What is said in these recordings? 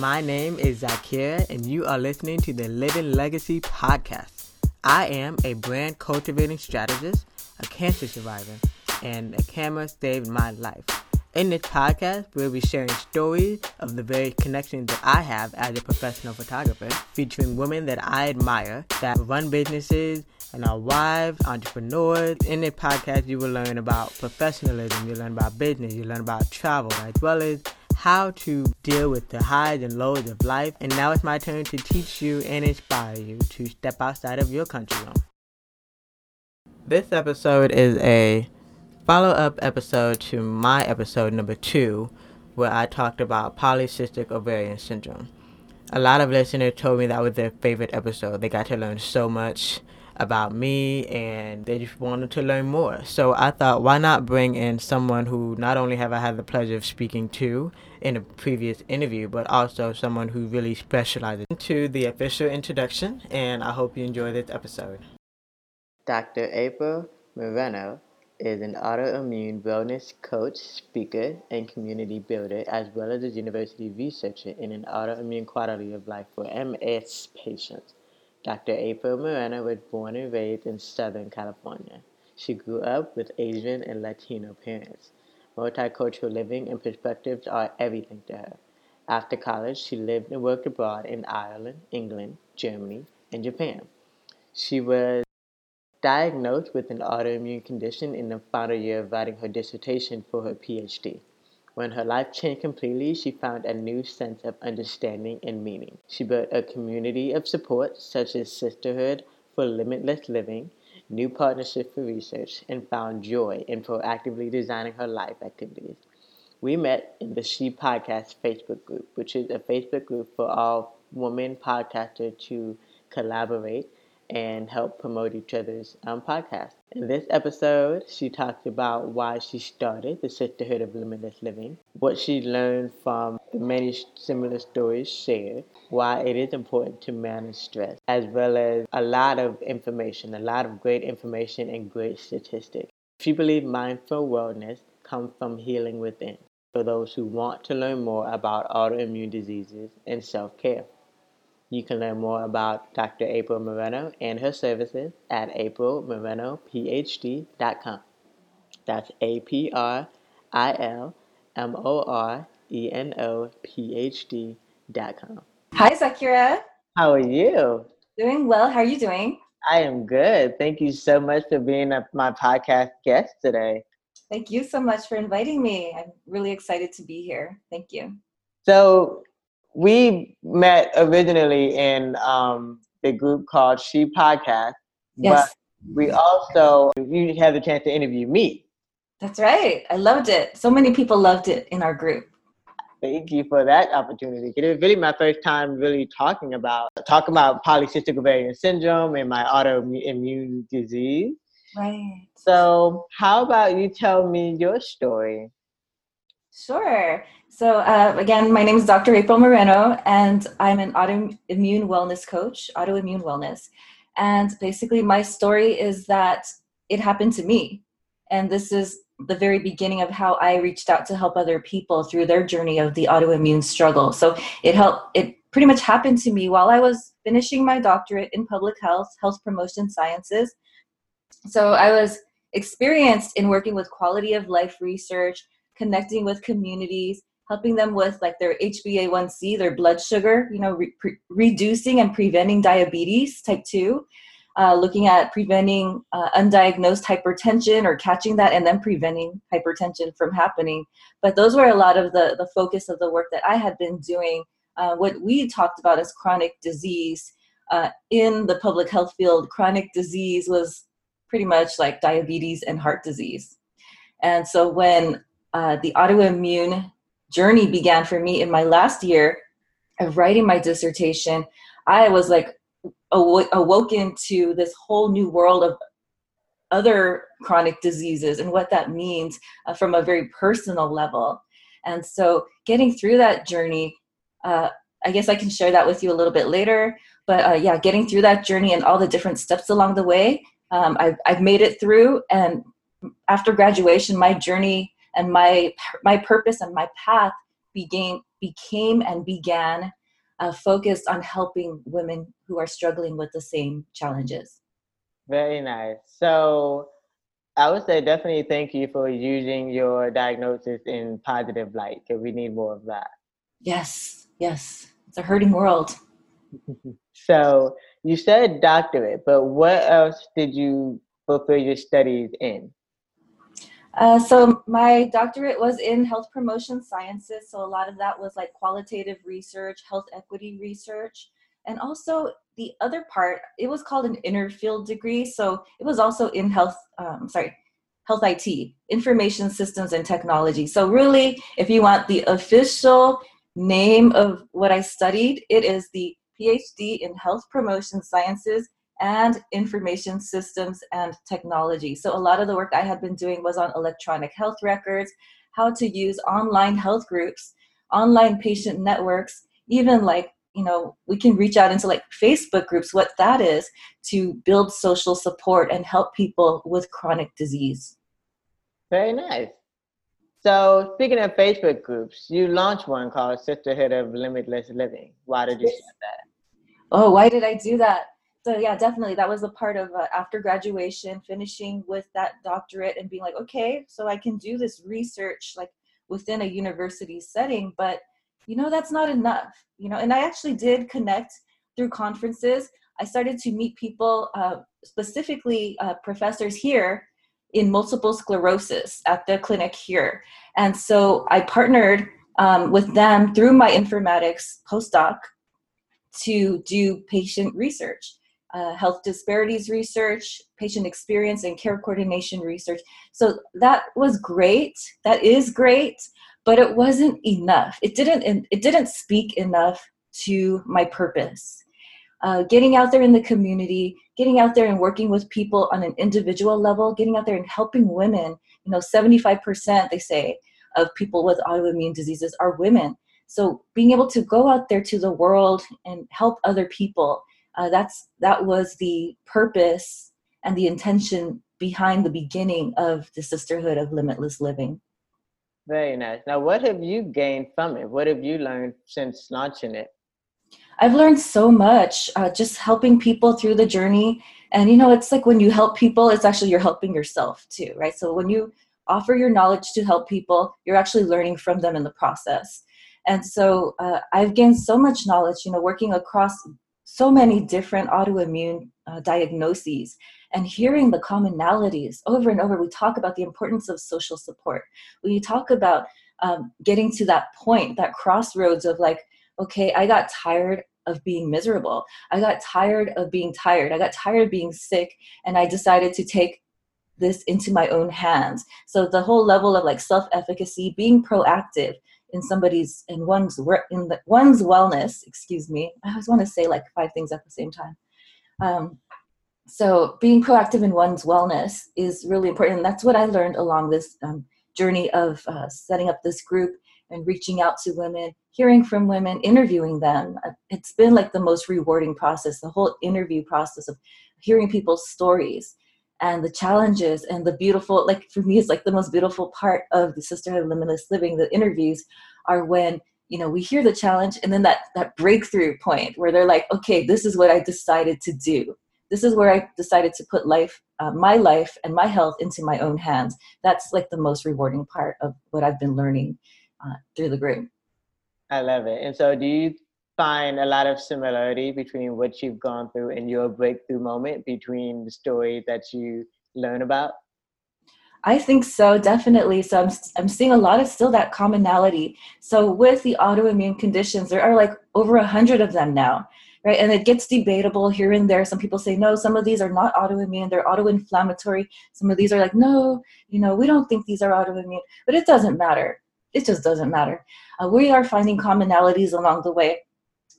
My name is Zaakirah, and you are listening to the Living Legacy Podcast. I am a brand cultivating strategist, a cancer survivor, and a camera saved my life. In this podcast, we'll be sharing stories of the various connections that I have as a professional photographer, featuring women that I admire that run businesses and are wives, entrepreneurs. In this podcast, you will learn about professionalism, you'll learn about business, you'll learn about travel, as well as how to deal with the highs and lows of life. And now it's my turn to teach you and inspire you to step outside of your country zone. This episode is a follow up episode to my episode number two, where I talked about polycystic ovarian syndrome. A lot of listeners told me that was their favorite episode. They got to learn so much about me and they just wanted to learn more. So I thought, why not bring in someone who not only have I had the pleasure of speaking to in a previous interview, but also someone who really specializes into the official introduction. And I hope you enjoy this episode. Dr. April Moreno is an autoimmune wellness coach, speaker, and community builder, as well as a university researcher in an autoimmune quality of life for MS patients. Dr. April Moreno was born and raised in Southern California. She grew up with Asian and Latino parents. Multicultural living and perspectives are everything to her. After college, she lived and worked abroad in Ireland, England, Germany, and Japan. She was diagnosed with an autoimmune condition in the final year of writing her dissertation for her PhD. When her life changed completely, she found a new sense of understanding and meaning. She built a community of support, such as Sisterhood for Limitless Living, new Partnership for research, and found joy in proactively designing her life activities. We met in the She Podcast Facebook group, which is a Facebook group for all women podcasters to collaborate and help promote each other's um, podcast. In this episode, she talked about why she started the Sisterhood of Limitless Living, what she learned from the many similar stories shared, why it is important to manage stress, as well as a lot of information, a lot of great information and great statistics. She believes mindful wellness comes from healing within for those who want to learn more about autoimmune diseases and self care. You can learn more about Dr. April Moreno and her services at aprilmorenophd.com. That's A P R I L M O R E N O P H D.com. Hi, Zaakirah. How are you? Doing well. How are you doing? I am good. Thank you so much for being a, my podcast guest today. Thank you so much for inviting me. I'm really excited to be here. Thank you. So, we met originally in um, the group called She Podcast. Yes. But we also you had the chance to interview me. That's right. I loved it. So many people loved it in our group. Thank you for that opportunity. It was really my first time really talking about talking about polycystic ovarian syndrome and my autoimmune disease. Right. So, how about you tell me your story? Sure. So, uh, again, my name is Dr. April Moreno, and I'm an autoimmune wellness coach, autoimmune wellness. And basically, my story is that it happened to me. And this is the very beginning of how I reached out to help other people through their journey of the autoimmune struggle. So, it helped, it pretty much happened to me while I was finishing my doctorate in public health, health promotion sciences. So, I was experienced in working with quality of life research, connecting with communities helping them with like their HbA1c, their blood sugar, you know, re- pre- reducing and preventing diabetes type 2, uh, looking at preventing uh, undiagnosed hypertension or catching that and then preventing hypertension from happening. But those were a lot of the, the focus of the work that I had been doing. Uh, what we talked about as chronic disease uh, in the public health field, chronic disease was pretty much like diabetes and heart disease. And so when uh, the autoimmune journey began for me in my last year of writing my dissertation. I was like aw- awoken to this whole new world of other chronic diseases and what that means uh, from a very personal level. And so, getting through that journey, uh, I guess I can share that with you a little bit later. But uh, yeah, getting through that journey and all the different steps along the way, um, I've, I've made it through. And after graduation, my journey and my my purpose and my path began, became and began uh, focused on helping women who are struggling with the same challenges. Very nice. So I would say definitely thank you for using your diagnosis in positive light because we need more of that. Yes, yes. It's a hurting world. so you said doctorate, but what else did you fulfill your studies in? Uh, so my doctorate was in health promotion sciences. So a lot of that was like qualitative research, health equity research, and also the other part. It was called an interfield degree. So it was also in health. Um, sorry, health IT, information systems and technology. So really, if you want the official name of what I studied, it is the PhD in health promotion sciences and information systems and technology. So a lot of the work I had been doing was on electronic health records, how to use online health groups, online patient networks, even like you know we can reach out into like facebook groups what that is to build social support and help people with chronic disease. Very nice. So speaking of facebook groups you launched one called sisterhood of limitless living. Why did you start that? Oh why did i do that so yeah definitely that was a part of uh, after graduation finishing with that doctorate and being like okay so i can do this research like within a university setting but you know that's not enough you know and i actually did connect through conferences. I started to meet people uh, specifically uh, professors here in multiple sclerosis at the clinic here. And so i partnered um, with them through my informatics postdoc to do patient research uh, health disparities research, patient experience, and care coordination research. So that was great. That is great, but it wasn't enough. It didn't. It didn't speak enough to my purpose. Uh, getting out there in the community, getting out there and working with people on an individual level, getting out there and helping women. You know, 75% they say of people with autoimmune diseases are women. So being able to go out there to the world and help other people uh, that's that was the purpose and the intention behind the beginning of the sisterhood of limitless living. Very nice. Now what have you gained from it? What have you learned since launching it? I've learned so much uh, just helping people through the journey. And you know it's like when you help people it's actually you're helping yourself too right? So when you offer your knowledge to help people you're actually learning from them in the process. And so uh, i've gained so much knowledge you know working across so many different autoimmune uh, diagnoses and hearing the commonalities over and over we talk about the importance of social support. We talk about um, getting to that point that crossroads of like okay i got tired of being miserable. I got tired of being tired. I got tired of being sick and i decided to take this into my own hands. So the whole level of like self-efficacy being proactive in somebody's in one's in the, one's wellness excuse me. I always want to say like five things at the same time. Um, so being proactive in one's wellness is really important and that's what i learned along this um, journey of uh, setting up this group and reaching out to women hearing from women interviewing them. Uh, it's been like the most rewarding process the whole interview process of hearing people's stories and the challenges and the beautiful like for me it's like the most beautiful part of the sisterhood of limitless living the interviews are when you know we hear the challenge and then that that breakthrough point where they're like okay this is what i decided to do. This is where i decided to put life uh, my life and my health into my own hands. That's like the most rewarding part of what i've been learning uh, through the group. I love it. And so do you find a lot of similarity between what you've gone through and your breakthrough moment between the story that you learn about? I think so, definitely. So I'm, I'm seeing a lot of still that commonality. So with the autoimmune conditions, there are like over a hundred of them now, right? And it gets debatable here and there. Some people say, no, some of these are not autoimmune, they're auto-inflammatory. Some of these are like, no, you know, we don't think these are autoimmune, but it doesn't matter. It just doesn't matter. Uh, we are finding commonalities along the way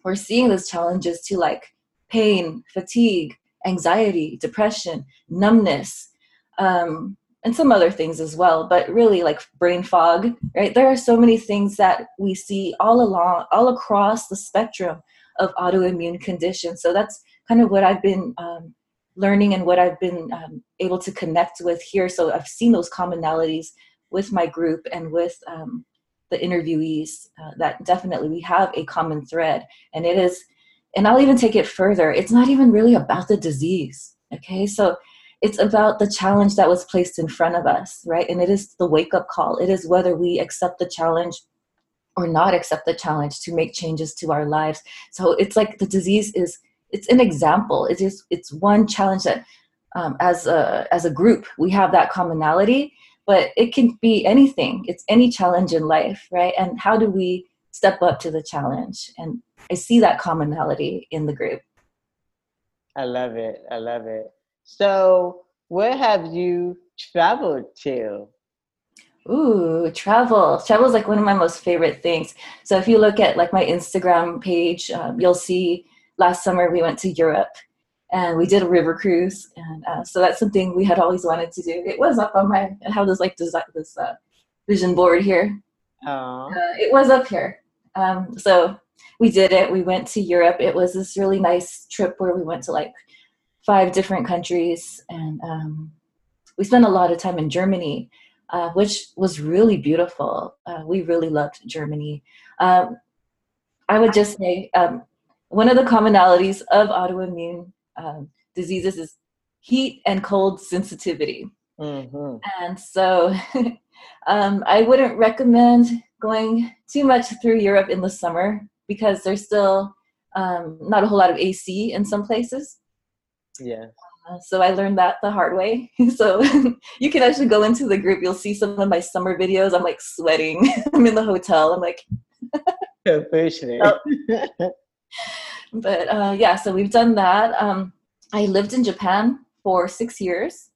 we're seeing those challenges to like pain, fatigue, anxiety, depression, numbness, um, and some other things as well. But really, like brain fog, right? There are so many things that we see all along, all across the spectrum of autoimmune conditions. So that's kind of what I've been um, learning and what I've been um, able to connect with here. So I've seen those commonalities with my group and with um, the interviewees uh, that definitely we have a common thread. And it is and i'll even take it further it's not even really about the disease okay? So it's about the challenge that was placed in front of us right? And it is the wake up call. It is whether we accept the challenge or not accept the challenge to make changes to our lives. So it's like the disease is it's an example. It is it's one challenge that um, as a as a group we have that commonality but it can be anything. It's any challenge in life right? And how do we step up to the challenge? And i see that commonality in the group. I love it. I love it. So where have you traveled to? Ooh, travel. Travel is like one of my most favorite things. So if you look at like my Instagram page, um, you'll see last summer we went to Europe and we did a river cruise and uh, so that's something we had always wanted to do. It was up on my i have this like design this uh, vision board here. Uh, it was up here. Um, so we did it. We went to europe. It was this really nice trip where we went to like five different countries and um, we spent a lot of time in germany uh, which was really beautiful. Uh, we really loved germany. Um, i would just say um, one of the commonalities of autoimmune um, diseases is heat and cold sensitivity. Mm-hmm. And so um, I wouldn't recommend going too much through Europe in the summer because there's still um, not a whole lot of AC in some places. Yeah. Uh, so I learned that the hard way. so you can actually go into the group. You'll see some of my summer videos. I'm like sweating. I'm in the hotel. I'm like. oh. But uh, yeah, so we've done that. Um, I lived in Japan for six years,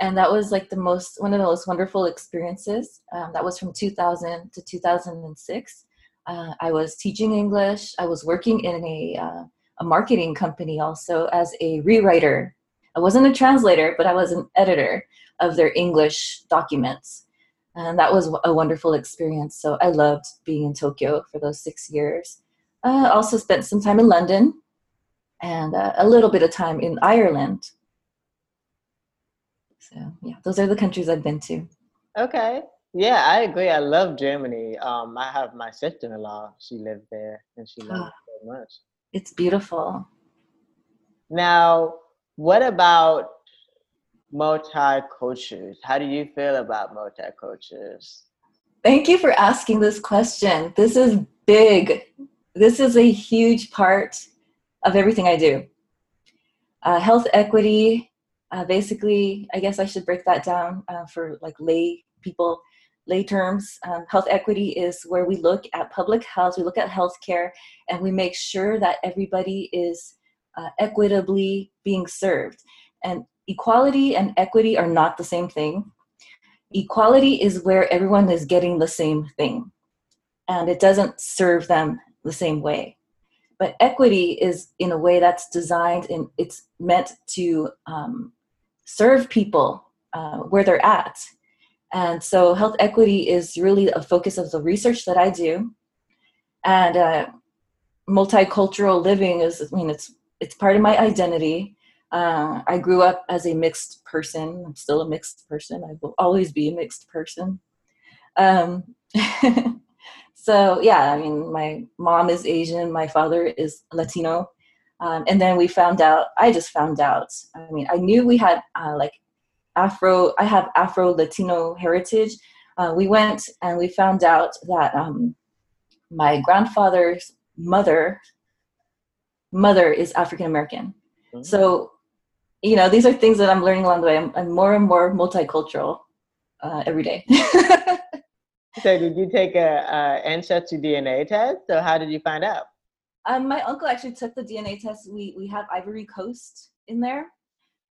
and that was like the most one of the most wonderful experiences. Um, that was from 2000 to 2006. Uh, I was teaching English. I was working in a uh, a marketing company also as a rewriter. I wasn't a translator, but I was an editor of their English documents. And that was a wonderful experience. So I loved being in Tokyo for those six years. Uh, also spent some time in London and uh, a little bit of time in Ireland. So yeah, those are the countries I've been to. Okay. Yeah, I agree. I love Germany. Um, I have my sister-in-law. She lived there, and she loved it so much. It's beautiful. Now, what about multicultures? How do you feel about multicultures? Thank you for asking this question. This is big this is a huge part of everything I do. Uh, health equity, uh, basically, I guess I should break that down uh, for like lay people, lay terms. Um, health equity is where we look at public health, we look at healthcare, and we make sure that everybody is uh, equitably being served. And equality and equity are not the same thing. Equality is where everyone is getting the same thing, and it doesn't serve them the same way. But equity is in a way that's designed and it's meant to um, serve people uh, where they're at. And so health equity is really a focus of the research that I do. And uh, multicultural living is, I mean, it's, it's part of my identity. Uh, I grew up as a mixed person. I'm still a mixed person. I will always be a mixed person. Um, so yeah, I mean, my mom is Asian, my father is Latino, um, and then we found out. I just found out. I mean, I knew we had uh, like Afro. I have Afro Latino heritage. Uh, we went and we found out that um, my grandfather's mother mother is African American. Mm-hmm. So, you know, these are things that I'm learning along the way. I'm, I'm more and more multicultural uh, every day. So did you take a, a ancestry DNA test, So how did you find out? Um, my uncle actually took the DNA test. We we have Ivory Coast in there,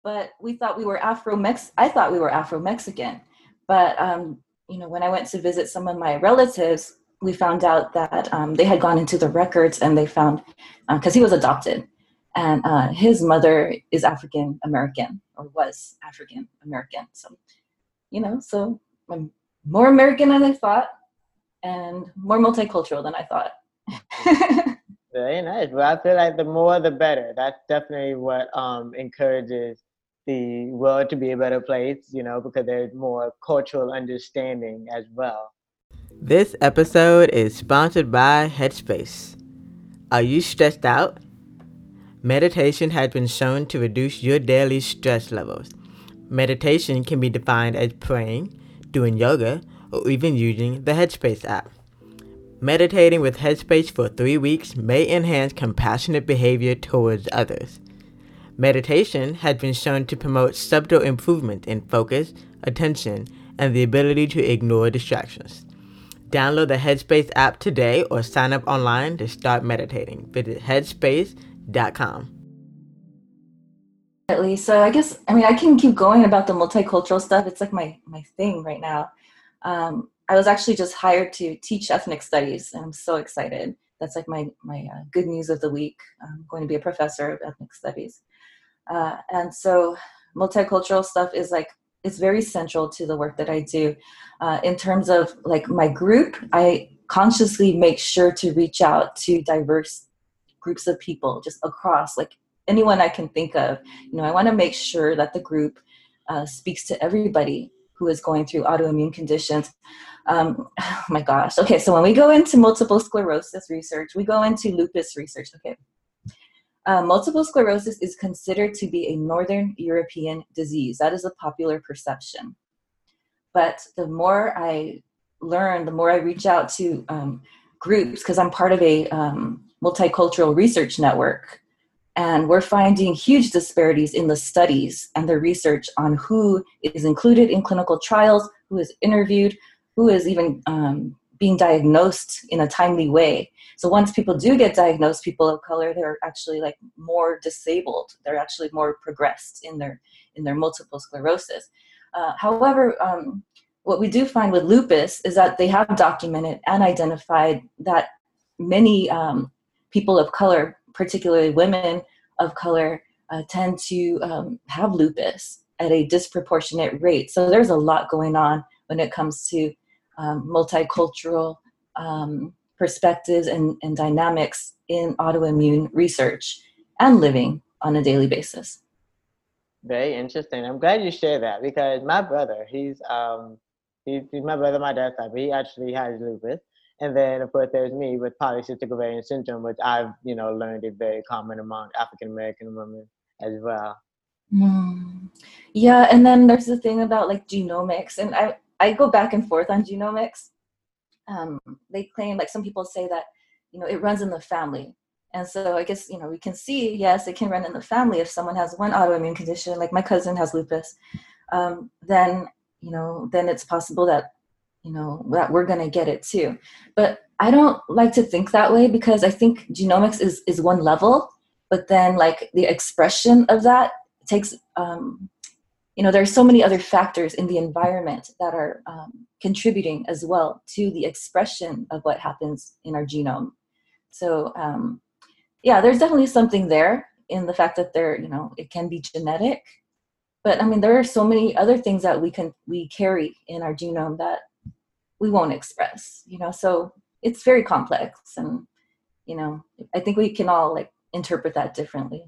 but we thought we were Afro Mex. I thought we were Afro Mexican, but um, you know, when I went to visit some of my relatives, we found out that um, they had gone into the records and they found because uh, he was adopted, and uh, his mother is African American or was African American. So, you know, so I'm more American than I thought and more multicultural than I thought. Very nice. Well, I feel like the more the better. That's definitely what um, encourages the world to be a better place, you know, because there's more cultural understanding as well. This episode is sponsored by Headspace. Are you stressed out? Meditation has been shown to reduce your daily stress levels. Meditation can be defined as praying, doing yoga, or even using the Headspace app. Meditating with Headspace for three weeks may enhance compassionate behavior towards others. Meditation has been shown to promote subtle improvement in focus, attention, and the ability to ignore distractions. Download the Headspace app today or sign up online to start meditating. Visit headspace.com. So I guess I mean I can keep going about the multicultural stuff. It's like my my thing right now. Um, I was actually just hired to teach ethnic studies, and I'm so excited. That's like my my uh, good news of the week. I'm going to be a professor of ethnic studies, uh, and so multicultural stuff is like it's very central to the work that I do. Uh, in terms of like my group, I consciously make sure to reach out to diverse groups of people just across like anyone I can think of. You know, I want to make sure that the group uh, speaks to everybody who is going through autoimmune conditions. Um, oh my gosh. Okay, so when we go into multiple sclerosis research, we go into lupus research. Okay, uh, multiple sclerosis is considered to be a Northern European disease. That is a popular perception. But the more I learn, the more I reach out to um, groups, because I'm part of a um, multicultural research network, and we're finding huge disparities in the studies and the research on who is included in clinical trials, who is interviewed, who is even um, being diagnosed in a timely way. So once people do get diagnosed, people of color, they're actually like more disabled. They're actually more progressed in their in their multiple sclerosis. Uh, however, um, what we do find with lupus is that they have documented and identified that many um, people of color, particularly women of color, uh, tend to um, have lupus at a disproportionate rate. So there's a lot going on when it comes to um, multicultural um, perspectives and, and dynamics in autoimmune research and living on a daily basis. Very interesting. I'm glad you shared that because my brother, he's um, he's, he's my brother, my dad's type. He actually has lupus, and then of course there's me with polycystic ovarian syndrome, which I've you know learned is very common among African American women as well. Mm. Yeah, and then there's the thing about like genomics, and I I go back and forth on genomics. Um, they claim, like some people say that, you know, it runs in the family. And so I guess, you know, we can see, yes, it can run in the family if someone has one autoimmune condition, like my cousin has lupus, um, then, you know, then it's possible that, you know, that we're going to get it too. But I don't like to think that way because I think genomics is, is one level, but then like the expression of that takes um, you know there are so many other factors in the environment that are um, contributing as well to the expression of what happens in our genome so um, yeah there's definitely something there in the fact that there you know it can be genetic but i mean there are so many other things that we can we carry in our genome that we won't express you know so it's very complex and you know i think we can all like interpret that differently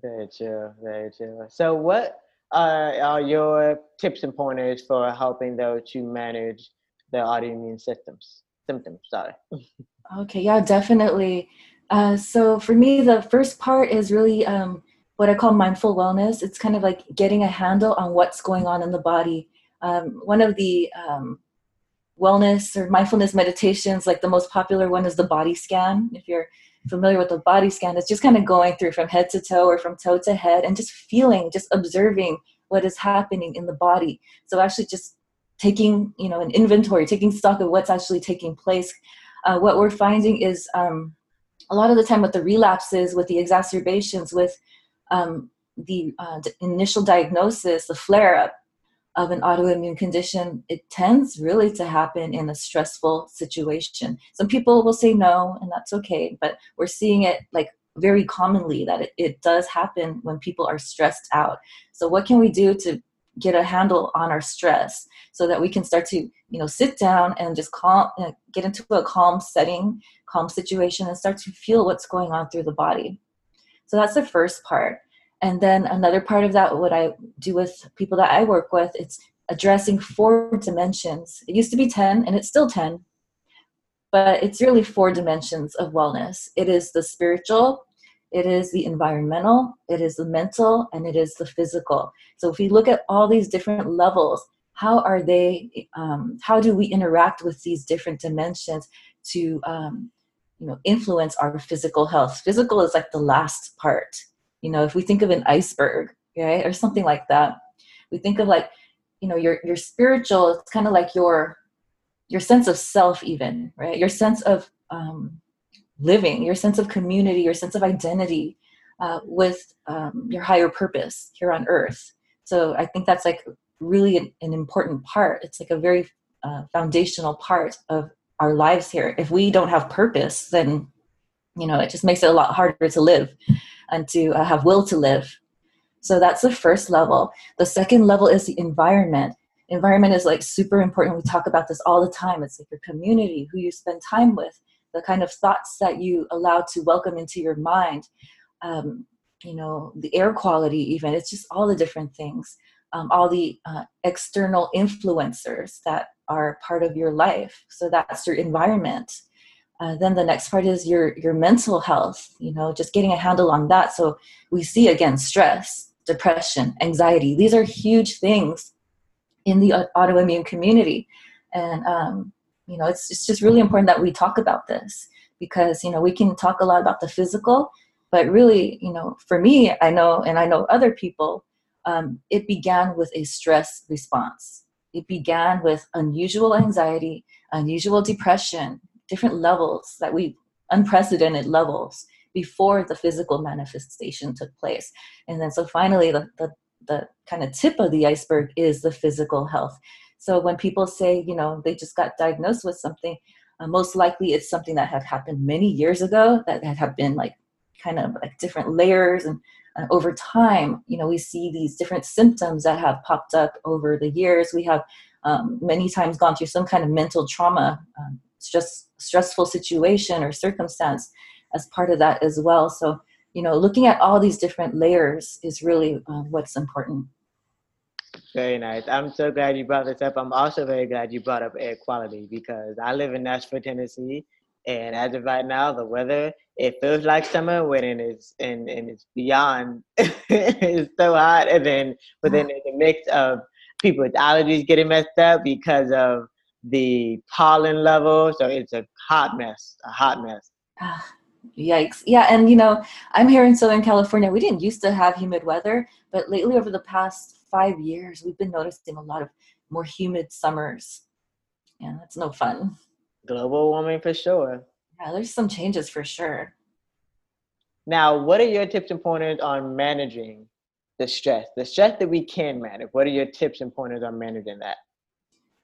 very true very true so what uh, are your tips and pointers for helping those to manage their autoimmune symptoms? Symptoms, sorry. okay, yeah, definitely. Uh, so for me, the first part is really um, what I call mindful wellness. It's kind of like getting a handle on what's going on in the body. Um, one of the um, wellness or mindfulness meditations, like the most popular one, is the body scan. If you're familiar with the body scan, it's just kind of going through from head to toe or from toe to head and just feeling, just observing what is happening in the body. So actually just taking, you know, an inventory, taking stock of what's actually taking place. Uh, what we're finding is um, a lot of the time with the relapses, with the exacerbations, with um, the uh, initial diagnosis, the flare up, of an autoimmune condition, it tends really to happen in a stressful situation. Some people will say no, and that's okay, but we're seeing it like very commonly that it, it does happen when people are stressed out. So, what can we do to get a handle on our stress so that we can start to you know sit down and just calm know, get into a calm setting calm situation and start to feel what's going on through the body so that's the first part and then another part of that what i do with people that i work with it's addressing four dimensions. It used to be 10 and it's still 10, but it's really four dimensions of wellness. It is the spiritual, it is the environmental, it is the mental, and it is the physical. So if we look at all these different levels, how are they, um, how do we interact with these different dimensions to, um, you know, influence our physical health? Physical is like the last part. You know, if we think of an iceberg, right, or something like that, we think of like, you know, your your spiritual. It's kind of like your your sense of self, even right, your sense of um, living, your sense of community, your sense of identity uh, with um, your higher purpose here on earth. So I think that's like really an, an important part. It's like a very uh, foundational part of our lives here. If we don't have purpose, then you know it just makes it a lot harder to live and to uh, have will to live. So that's the first level. The second level is the environment. Environment is like super important. We talk about this all the time. It's like your community, who you spend time with, the kind of thoughts that you allow to welcome into your mind um, you know the air quality even it's just all the different things um, all the uh, external influencers that are part of your life so that's your environment uh, then the next part is your your mental health you know just getting a handle on that. So we see again stress depression anxiety. These are huge things in the autoimmune community. And um, you know it's, it's just really important that we talk about this because you know we can talk a lot about the physical but really you know for me i know and i know other people um, it began with a stress response. It began with unusual anxiety unusual depression different levels that we unprecedented levels before the physical manifestation took place. And then so finally the, the, the kind of tip of the iceberg is the physical health. So when people say, you know, they just got diagnosed with something, uh, most likely it's something that had happened many years ago that have been like kind of like different layers. And uh, over time, you know, we see these different symptoms that have popped up over the years. We have um, many times gone through some kind of mental trauma, um, stress, stressful situation or circumstance as part of that as well. So, you know, looking at all these different layers is really uh, what's important. Very nice. I'm so glad you brought this up. I'm also very glad you brought up air quality because I live in Nashville, Tennessee, and as of right now, the weather it feels like summer when it's and, and it's beyond. it's so hot, and then but then there's a mix of people with allergies getting messed up because of the pollen level. So it's a hot mess, a hot mess. Ah, yikes. Yeah, and you know, I'm here in Southern California. We didn't used to have humid weather, but lately over the past five years, we've been noticing a lot of more humid summers. Yeah, that's no fun. Global warming for sure. Yeah, there's some changes for sure. Now, what are your tips and pointers on managing the stress? The stress that we can manage. What are your tips and pointers on managing that?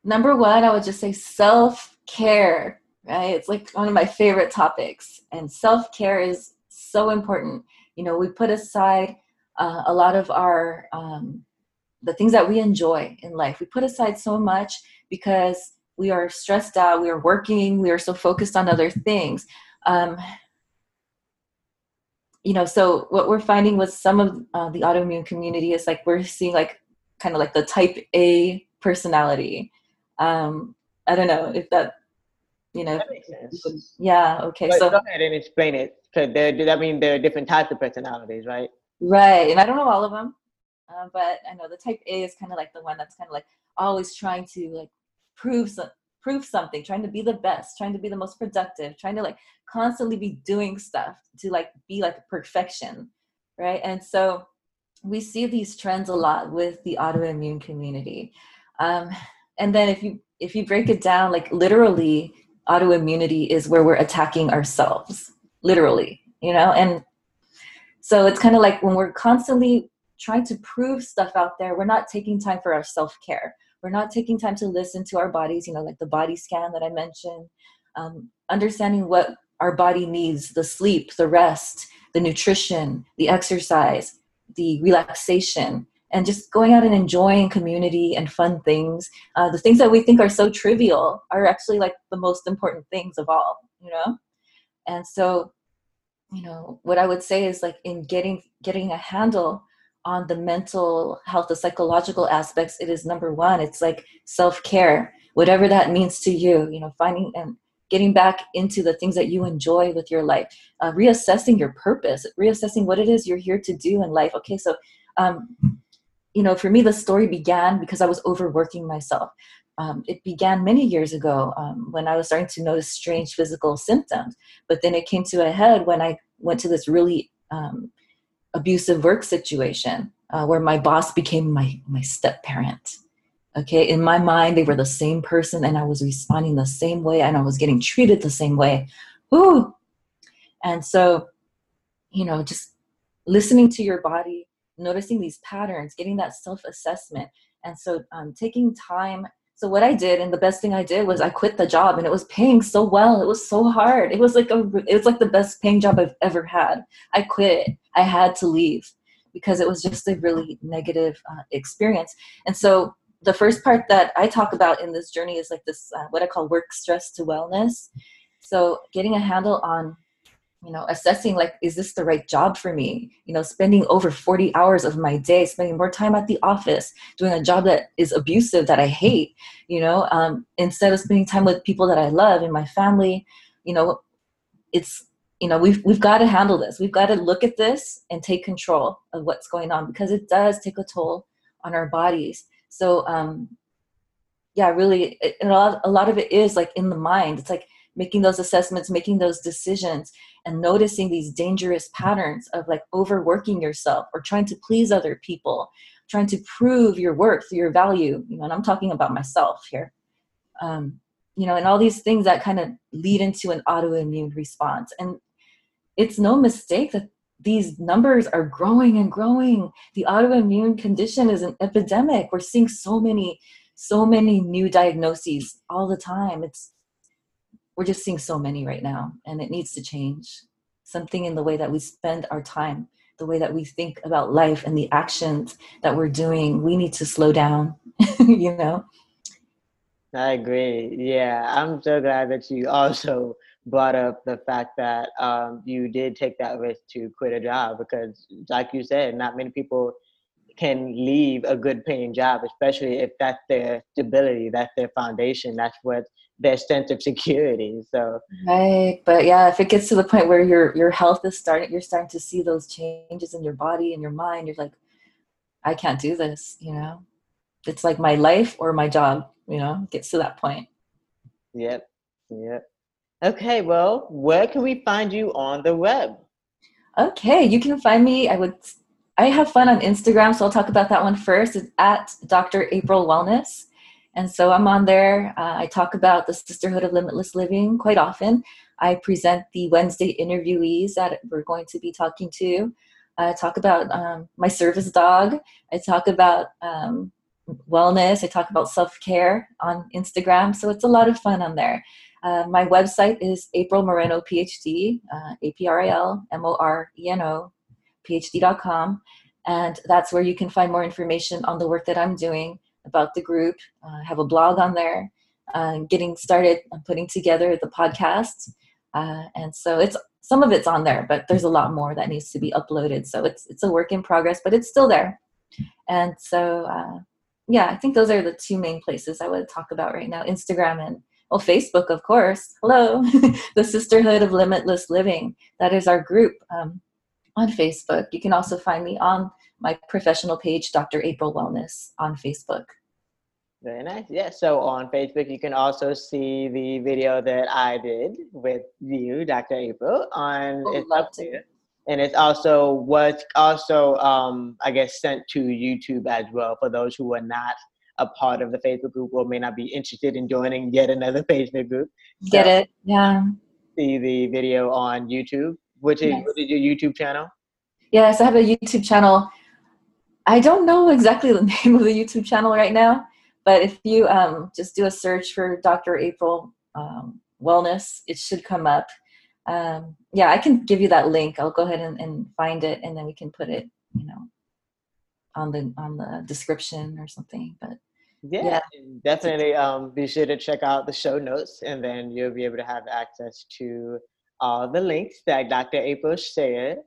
Number one, I would just say self care, right? It's like one of my favorite topics. And self care is so important. You know, we put aside uh, a lot of our um, the things that we enjoy in life. We put aside so much because we are stressed out, we are working, we are so focused on other things. Um, you know, so what we're finding with some of uh, the autoimmune community is like we're seeing like kind of like the type A personality. Um, I don't know if that, you know, yeah, okay. But so go ahead and explain it because that mean there are different types of personalities, right? Right, and I don't know all of them. Uh, but I know the type A is kind of like the one that's kind of like always trying to like prove some, prove something, trying to be the best, trying to be the most productive, trying to like constantly be doing stuff to like be like perfection, right? And so we see these trends a lot with the autoimmune community. Um, and then if you if you break it down, like literally, autoimmunity is where we're attacking ourselves, literally, you know. And so it's kind of like when we're constantly trying to prove stuff out there, we're not taking time for our self care. We're not taking time to listen to our bodies, you know, like the body scan that I mentioned, um, understanding what our body needs the sleep, the rest, the nutrition, the exercise, the relaxation, and just going out and enjoying community and fun things. Uh, the things that we think are so trivial are actually like the most important things of all, you know? And so, you know, what I would say is like in getting getting a handle on the mental health, the psychological aspects, it is number one. It's like self care, whatever that means to you, you know, finding and getting back into the things that you enjoy with your life, uh, reassessing your purpose, reassessing what it is you're here to do in life. Okay, so, um, you know, for me, the story began because I was overworking myself. Um, it began many years ago um, when I was starting to notice strange physical symptoms. But then it came to a head when I went to this really um, abusive work situation uh, where my boss became my my step parent okay in my mind they were the same person and i was responding the same way and i was getting treated the same way Ooh. and so you know just listening to your body noticing these patterns getting that self-assessment. And so um, taking time so what i did and the best thing i did was i quit the job and it was paying so well. It was so hard. It was like a it was like the best paying job i've ever had. I quit. I had to leave because it was just a really negative uh, experience. And so the first part that I talk about in this journey is like this, uh, what I call work stress to wellness. So getting a handle on, you know, assessing like, is this the right job for me? You know, spending over 40 hours of my day, spending more time at the office, doing a job that is abusive, that I hate, you know, um, instead of spending time with people that I love and my family, you know, it's, you know, we've, we've got to handle this. We've got to look at this and take control of what's going on because it does take a toll on our bodies so um yeah really it, a, lot, a lot of it is like in the mind it's like making those assessments making those decisions and noticing these dangerous patterns of like overworking yourself or trying to please other people trying to prove your worth your value you know and i'm talking about myself here um, you know and all these things that kind of lead into an autoimmune response and it's no mistake that these numbers are growing and growing. The autoimmune condition is an epidemic. We're seeing so many, so many new diagnoses all the time. It's we're just seeing so many right now, and it needs to change. Something in the way that we spend our time, the way that we think about life and the actions that we're doing. We need to slow down, you know. I agree. Yeah, I'm so glad that you also brought up the fact that um, you did take that risk to quit a job because, like you said, not many people can leave a good paying job, especially if that's their stability, that's their foundation, that's what their sense of security. So right, but yeah, if it gets to the point where your your health is starting, you're starting to see those changes in your body and your mind. You're like, I can't do this. You know, it's like my life or my job. You know, gets to that point. Yep. Yep. Okay, well, where can we find you on the web? Okay, you can find me. I would I have fun on Instagram, so I'll talk about that one first. It's at Dr. April Wellness. And so I'm on there. Uh, I talk about the Sisterhood of Limitless Living quite often. I present the Wednesday interviewees that we're going to be talking to. I talk about um, my service dog. I talk about um, wellness. I talk about self care on Instagram. So it's a lot of fun on there. Uh, my website is April Moreno PhD, uh, A P R I L M O R E N O, PhD.com. And that's where you can find more information on the work that I'm doing about the group. Uh, I have a blog on there, uh, getting started on putting together the podcast. Uh, and so it's some of it's on there, but there's a lot more that needs to be uploaded. So it's it's a work in progress, but it's still there. And so uh, yeah, I think those are the two main places I would talk about right now: Instagram and well, Facebook, of course. Hello, the Sisterhood of Limitless Living. That is our group um, on Facebook. You can also find me on my professional page, Dr. April Wellness, on Facebook. Very nice. Yeah. So on Facebook, you can also see the video that I did with you, Dr. April, on oh, it's love to. And it's also what's also, um, I guess, sent to YouTube as well for those who are not a part of the Facebook group or may not be interested in joining yet another Facebook group. Get it? Yeah. See the video on YouTube. Which is, yes. what is your YouTube channel? Yes, I have a YouTube channel. I don't know exactly the name of the YouTube channel right now, but if you um, just do a search for Dr. April um, Wellness, it should come up. Um, yeah, I can give you that link. I'll go ahead and, and find it, and then we can put it, you know, on the on the description or something. But yeah, yeah. definitely um, be sure to check out the show notes and then you'll be able to have access to all the links that Dr. April shared.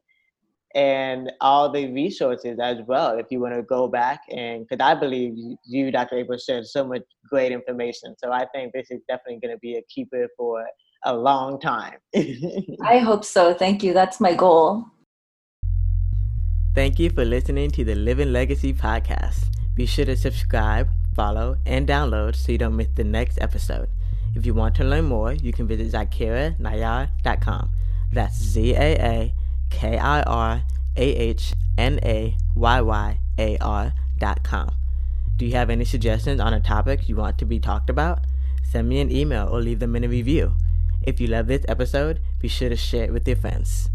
And all the resources as well if you want to go back and because I believe you, Dr. April, shared so much great information. So I think this is definitely going to be a keeper for a long time. I hope so. Thank you. That's my goal. Thank you for listening to the Living Legacy podcast. Be sure to subscribe, follow, and download so you don't miss the next episode. If you want to learn more, you can visit ZaakirahNayyar.com. That's Z A A K I R A H N A Y Y A R dot com. Do you have any suggestions on a topic you want to be talked about? Send me an email or leave them in a review. If you love this episode, be sure to share it with your friends.